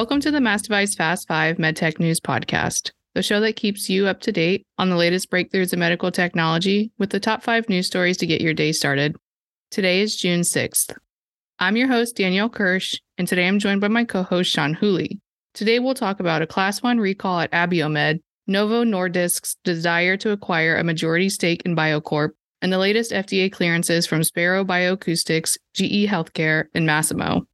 Welcome to the Mass Device Fast 5 MedTech News Podcast, the show that keeps you up to date on the latest breakthroughs in medical technology with the top five news stories to get your day started. Today is June 6th. I'm your host, Danielle Kirsh, and today I'm joined by my co host, Sean Whooley. Today we'll talk about a Class 1 recall at Abiomed, Novo Nordisk's desire to acquire a majority stake in Biocorp, and the latest FDA clearances from Sparrow Bioacoustics, GE Healthcare, and Masimo.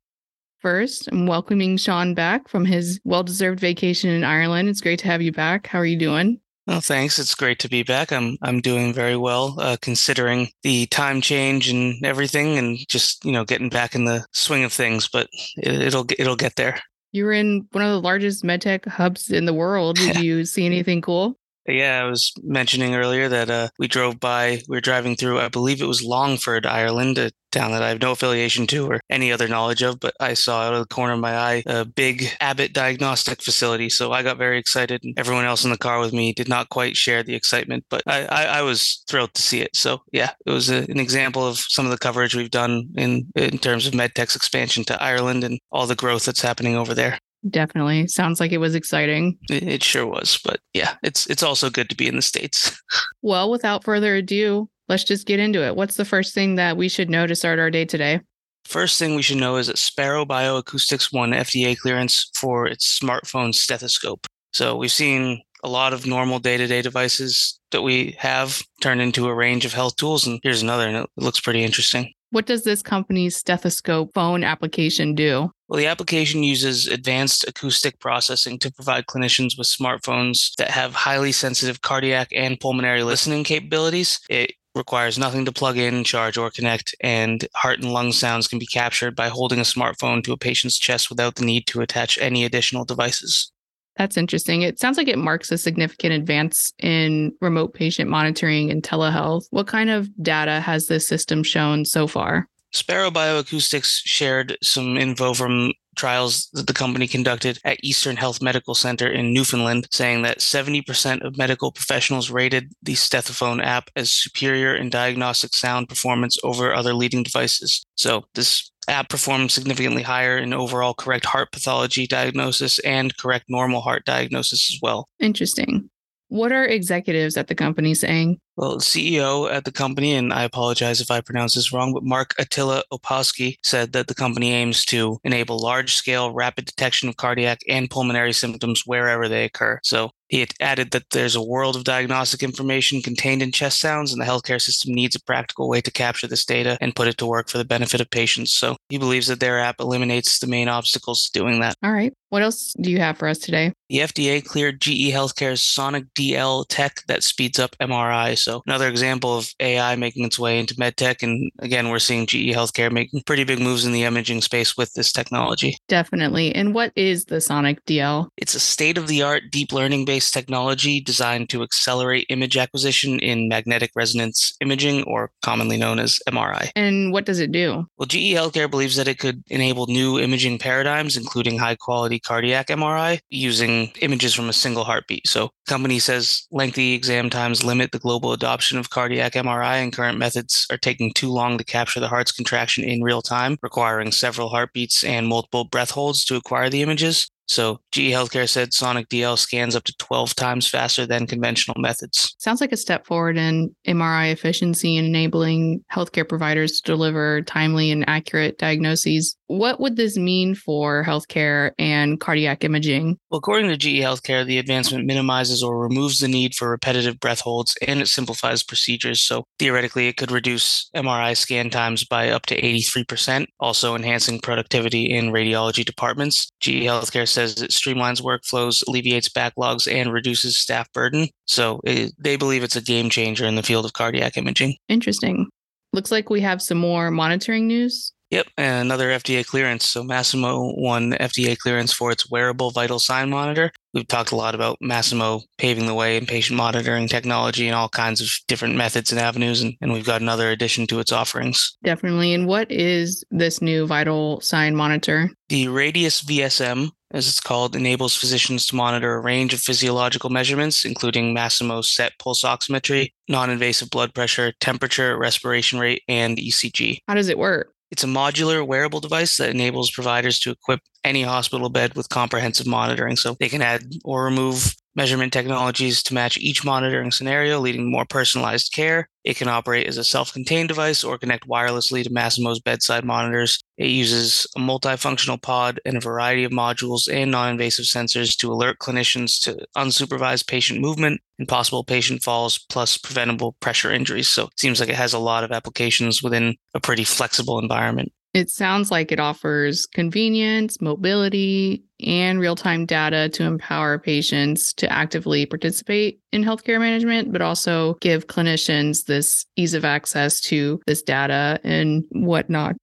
First, I'm welcoming Sean back from his well deserved vacation in Ireland. It's great to have you back. How are you doing? Well, thanks. It's great to be back. I'm I'm doing very well, uh, considering the time change and everything, and just you know getting back in the swing of things. But it, will it'll get there. You were in one of the largest medtech hubs in the world. Did you see anything cool? Yeah, I was mentioning earlier that uh, we drove by, we were driving through, I believe it was Longford, Ireland, a town that I have no affiliation to or any other knowledge of, but I saw out of the corner of my eye a big Abbott diagnostic facility. So I got very excited. And everyone else in the car with me did not quite share the excitement, but I, I, I was thrilled to see it. So yeah, it was a, an example of some of the coverage we've done in, in terms of MedTech's expansion to Ireland and all the growth that's happening over there. Definitely. Sounds like it was exciting. It, sure was. But yeah, it's it's also good to be in the States. well, without further ado, let's just get into it. What's the first thing that we should know to start our day today? First thing we should know is that Sparrow Bioacoustics won FDA clearance for its smartphone stethoscope. So we've seen a lot of normal day-to-day devices that we have turned into a range of health tools, and here's another, and it looks pretty interesting. What does this company's stethoscope phone application do? Well, the application uses advanced acoustic processing to provide clinicians with smartphones that have highly sensitive cardiac and pulmonary listening capabilities. It requires nothing to plug in, charge, or connect, and heart and lung sounds can be captured by holding a smartphone to a patient's chest without the need to attach any additional devices. That's interesting. It sounds like it marks a significant advance in remote patient monitoring and telehealth. What kind of data has this system shown so far? Sparrow Bioacoustics shared some info from trials that the company conducted at Eastern Health Medical Center in Newfoundland, saying that 70% of medical professionals rated the Stethophone app as superior in diagnostic sound performance over other leading devices. So this app performs significantly higher in overall correct heart pathology diagnosis and correct normal heart diagnosis as well. Interesting. What are executives at the company saying? Well, CEO at the company, and I apologize if I pronounce this wrong, but Mark Attila Opalski said that the company aims to enable large scale rapid detection of cardiac and pulmonary symptoms wherever they occur. So he added that there's a world of diagnostic information contained in chest sounds, and the healthcare system needs a practical way to capture this data and put it to work for the benefit of patients. So he believes that their app eliminates the main obstacles to doing that. All right. What else do you have for us today? The FDA cleared GE Healthcare's Sonic DL tech that speeds up MRI. So another example of AI making its way into medtech. And again, we're seeing GE Healthcare making pretty big moves in the imaging space with this technology. Definitely. And what is the Sonic DL? It's a state of the art deep learning based based technology designed to accelerate image acquisition in magnetic resonance imaging, or commonly known as MRI. And what does it do? Well, GE Healthcare believes that it could enable new imaging paradigms, including high quality cardiac MRI, using images from a single heartbeat. So, the company says lengthy exam times limit the global adoption of cardiac MRI, and current methods are taking too long to capture the heart's contraction in real time, requiring several heartbeats and multiple breath holds to acquire the images. So GE Healthcare said Sonic DL scans up to 12 times faster than conventional methods. Sounds like a step forward in MRI efficiency and enabling healthcare providers to deliver timely and accurate diagnoses. What would this mean for healthcare and cardiac imaging? Well, according to GE Healthcare, the advancement minimizes or removes the need for repetitive breath holds and it simplifies procedures. So theoretically, it could reduce MRI scan times by up to 83%, also enhancing productivity in radiology departments. GE Healthcare says it streamlines workflows, alleviates backlogs, and reduces staff burden. So it, they believe it's a game changer in the field of cardiac imaging. Interesting. Looks like we have some more monitoring news. Yep, and another FDA clearance. So Masimo won FDA clearance for its wearable vital sign monitor. We've talked a lot about Masimo paving the way in patient monitoring technology and all kinds of different methods and avenues, and, and we've got another addition to its offerings. Definitely. And what is this new vital sign monitor? The Radius VSM as it's called, enables physicians to monitor a range of physiological measurements, including Masimo SET pulse oximetry, non invasive blood pressure, temperature, respiration rate, and ECG. How does it work? It's a modular wearable device that enables providers to equip any hospital bed with comprehensive monitoring. So they can add or remove measurement technologies to match each monitoring scenario, leading to more personalized care. It can operate as a self contained device or connect wirelessly to Masimo's bedside monitors. It uses a multifunctional pod and a variety of modules and non invasive sensors to alert clinicians to unsupervised patient movement and possible patient falls, plus preventable pressure injuries. So it seems like it has a lot of applications within a pretty flexible environment. It sounds like it offers convenience, mobility, and real time data to empower patients to actively participate in healthcare management, but also give clinicians this ease of access to this data and whatnot.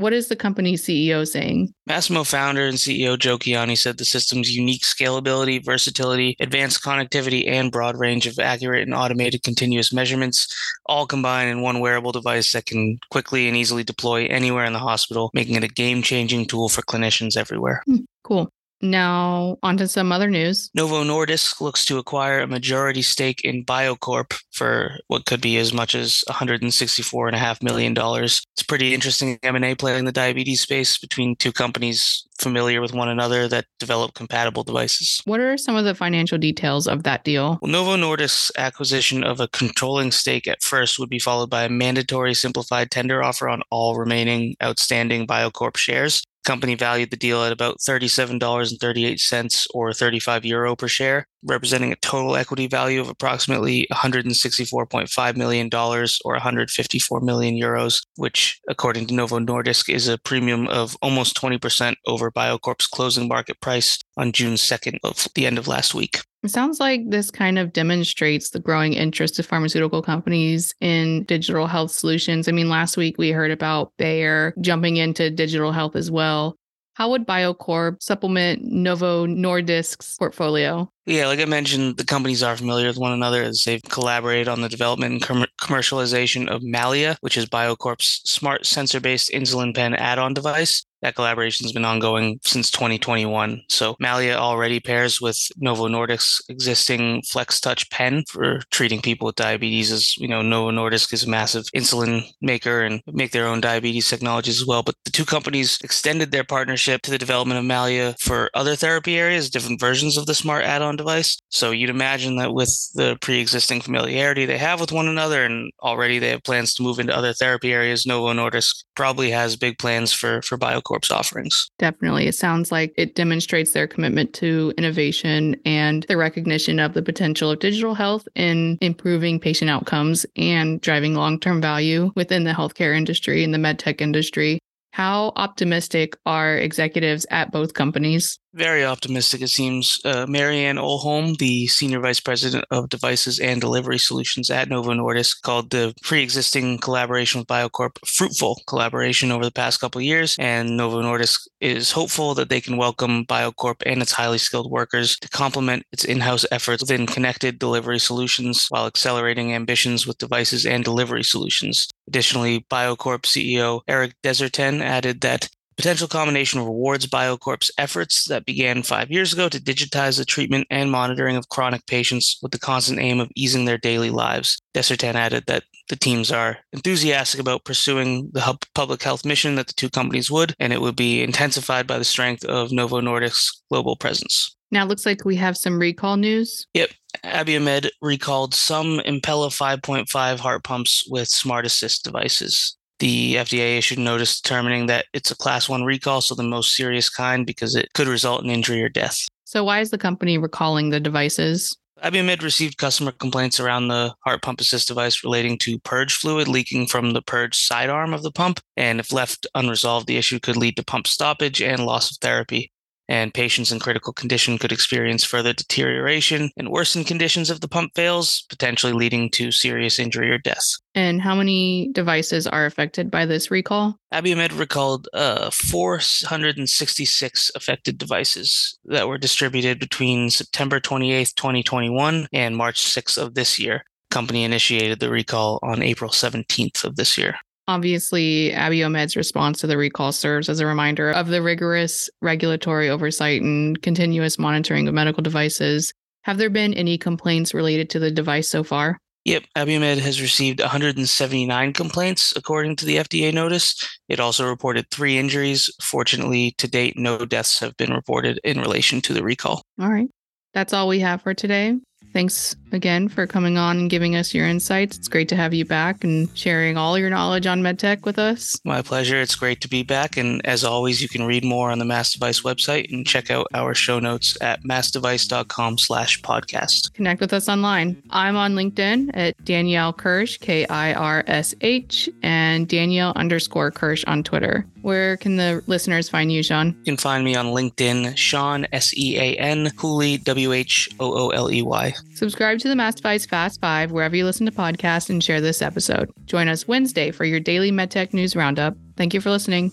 What is the company's CEO saying? Masimo founder and CEO Joe Kiani said the system's unique scalability, versatility, advanced connectivity, and broad range of accurate and automated continuous measurements all combine in one wearable device that can quickly and easily deploy anywhere in the hospital, making it a game changing tool for clinicians everywhere. Hmm, cool. Now, on to some other news. Novo Nordisk looks to acquire a majority stake in Biocorp for what could be as much as $164.5 million. It's pretty interesting M&A play in the diabetes space between two companies familiar with one another that develop compatible devices. What are some of the financial details of that deal? Well, Novo Nordisk's acquisition of a controlling stake at first would be followed by a mandatory simplified tender offer on all remaining outstanding Biocorp shares company valued the deal at about $37.38 or 35 euro per share, representing a total equity value of approximately $164.5 million or 154 million euros, which, according to Novo Nordisk, is a premium of almost 20% over Biocorp's closing market price on June 2nd of the end of last week. It sounds like this kind of demonstrates the growing interest of pharmaceutical companies in digital health solutions. I mean, last week we heard about Bayer jumping into digital health as well. How would Biocorp supplement Novo Nordisk's portfolio? Yeah, like I mentioned, the companies are familiar with one another as they've collaborated on the development and com- commercialization of Mallya, which is Biocorp's smart sensor based insulin pen add on device. That collaboration has been ongoing since 2021. So Mallya already pairs with Novo Nordisk's existing FlexTouch pen for treating people with diabetes. As you know, Novo Nordisk is a massive insulin maker and make their own diabetes technologies as well. But the two companies extended their partnership to the development of Mallya for other therapy areas, different versions of the smart add-on device. So you'd imagine that with the pre-existing familiarity they have with one another, and already they have plans to move into other therapy areas, Novo Nordisk probably has big plans for for Biocorp's offerings. Definitely, it sounds like it demonstrates their commitment to innovation and the recognition of the potential of digital health in improving patient outcomes and driving long-term value within the healthcare industry and the medtech industry. How optimistic are executives at both companies? Very optimistic, it seems. Uh, Marianne Olholm, the Senior Vice President of Devices and Delivery Solutions at Novo Nordisk, called the pre existing collaboration with Biocorp fruitful collaboration over the past couple years. And Novo Nordisk is hopeful that they can welcome Biocorp and its highly skilled workers to complement its in house efforts within connected delivery solutions while accelerating ambitions with devices and delivery solutions. Additionally, Biocorp CEO Eric Dessertenne added that potential combination rewards Biocorp's efforts that began five years ago to digitize the treatment and monitoring of chronic patients with the constant aim of easing their daily lives. Dessertenne added that the teams are enthusiastic about pursuing the public health mission that the two companies would, and it would be intensified by the strength of Novo Nordisk's global presence. Now it looks like we have some recall news. Yep. Abiomed recalled some Impella 5.5 heart pumps with Smart Assist devices the FDA issued notice determining that it's a class one recall, so the most serious kind because it could result in injury or death. So, why is the company recalling the devices? Abiomed received customer complaints around the heart pump assist device relating to purge fluid leaking from the purge sidearm of the pump. And if left unresolved, the issue could lead to pump stoppage and loss of therapy and patients in critical condition could experience further deterioration and worsen conditions if the pump fails, potentially leading to serious injury or death. And how many devices are affected by this recall? Abiomed recalled uh, 466 affected devices that were distributed between September 28th, 2021 and March 6th of this year. Company initiated the recall on April 17th of this year. Obviously, Abiomed's response to the recall serves as a reminder of the rigorous regulatory oversight and continuous monitoring of medical devices. Have there been any complaints related to the device so far? Yep, Abiomed has received 179 complaints according to the FDA notice. It also reported three injuries. Fortunately, to date, no deaths have been reported in relation to the recall. All right. That's all we have for today. Thanks again for coming on and giving us your insights. It's great to have you back and sharing all your knowledge on medtech with us. My pleasure. It's great to be back. And as always, you can read more on the Mass Device website and check out our show notes at massdevice.com slash podcast. Connect with us online. I'm on LinkedIn at Danielle Kirsh, K I R S H, and Danielle underscore Kirsh on Twitter. Where can the listeners find you, Sean? You can find me on LinkedIn, Sean, S E A N, Whooley, W H O O L E Y. Subscribe to the Device Fast Five wherever you listen to podcasts and share this episode. Join us Wednesday for your daily MedTech news roundup. Thank you for listening.